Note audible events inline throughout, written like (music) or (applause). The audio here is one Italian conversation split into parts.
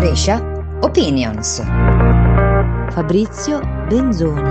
Brescia Opinions. Fabrizio Benzoni.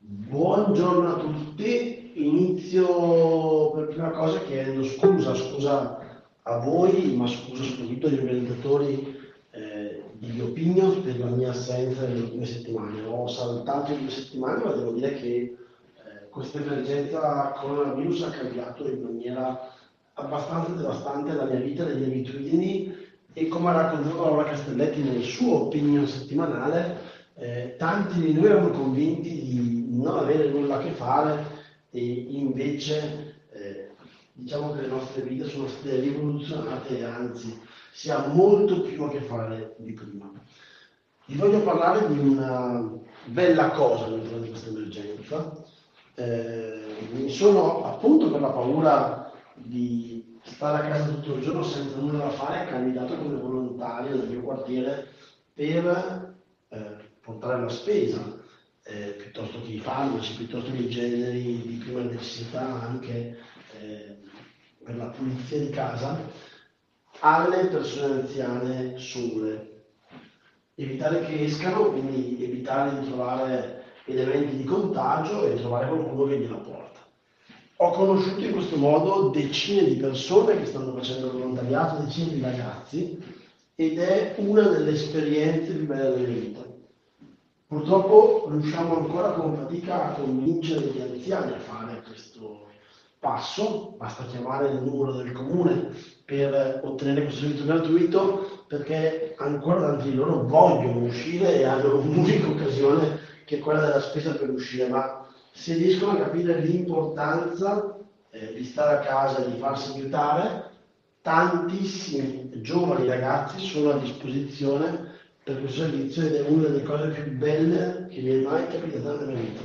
Buongiorno a tutti, inizio per prima cosa chiedendo scusa, scusa a voi, ma scusa soprattutto agli organizzatori eh, di Opinions per la mia assenza nelle ultime settimane. Ho saltato le due settimane, ma devo dire che eh, questa emergenza coronavirus ha cambiato in maniera abbastanza devastante la mia vita, le mie abitudini e come ha raccontato Laura Castelletti nel suo opinion settimanale, eh, tanti di noi erano convinti di non avere nulla a che fare e invece eh, diciamo che le nostre vite sono state rivoluzionate e anzi si ha molto più a che fare di prima. Vi voglio parlare di una bella cosa di questa emergenza. Eh, mi sono appunto per la paura di stare a casa tutto il giorno senza nulla da fare, candidato come volontario nel mio quartiere per eh, portare la spesa, eh, piuttosto che i farmaci, piuttosto che i generi di prima necessità anche eh, per la pulizia di casa, alle persone anziane sole. Evitare che escano, quindi evitare di trovare elementi di contagio e trovare qualcuno che gliela porta. Ho conosciuto in questo modo decine di persone che stanno facendo volontariato, decine di ragazzi, ed è una delle esperienze più belle della mia vita. Purtroppo riusciamo ancora con fatica a convincere gli anziani a fare questo passo, basta chiamare il numero del comune per ottenere questo servizio gratuito, perché ancora tanti di loro vogliono uscire e hanno (laughs) un'unica occasione che è quella della spesa per uscire, ma se riescono a capire l'importanza eh, di stare a casa e di farsi aiutare, tantissimi giovani ragazzi sono a disposizione per questo servizio ed è una delle cose più belle che mi è mai capitata nella mia vita.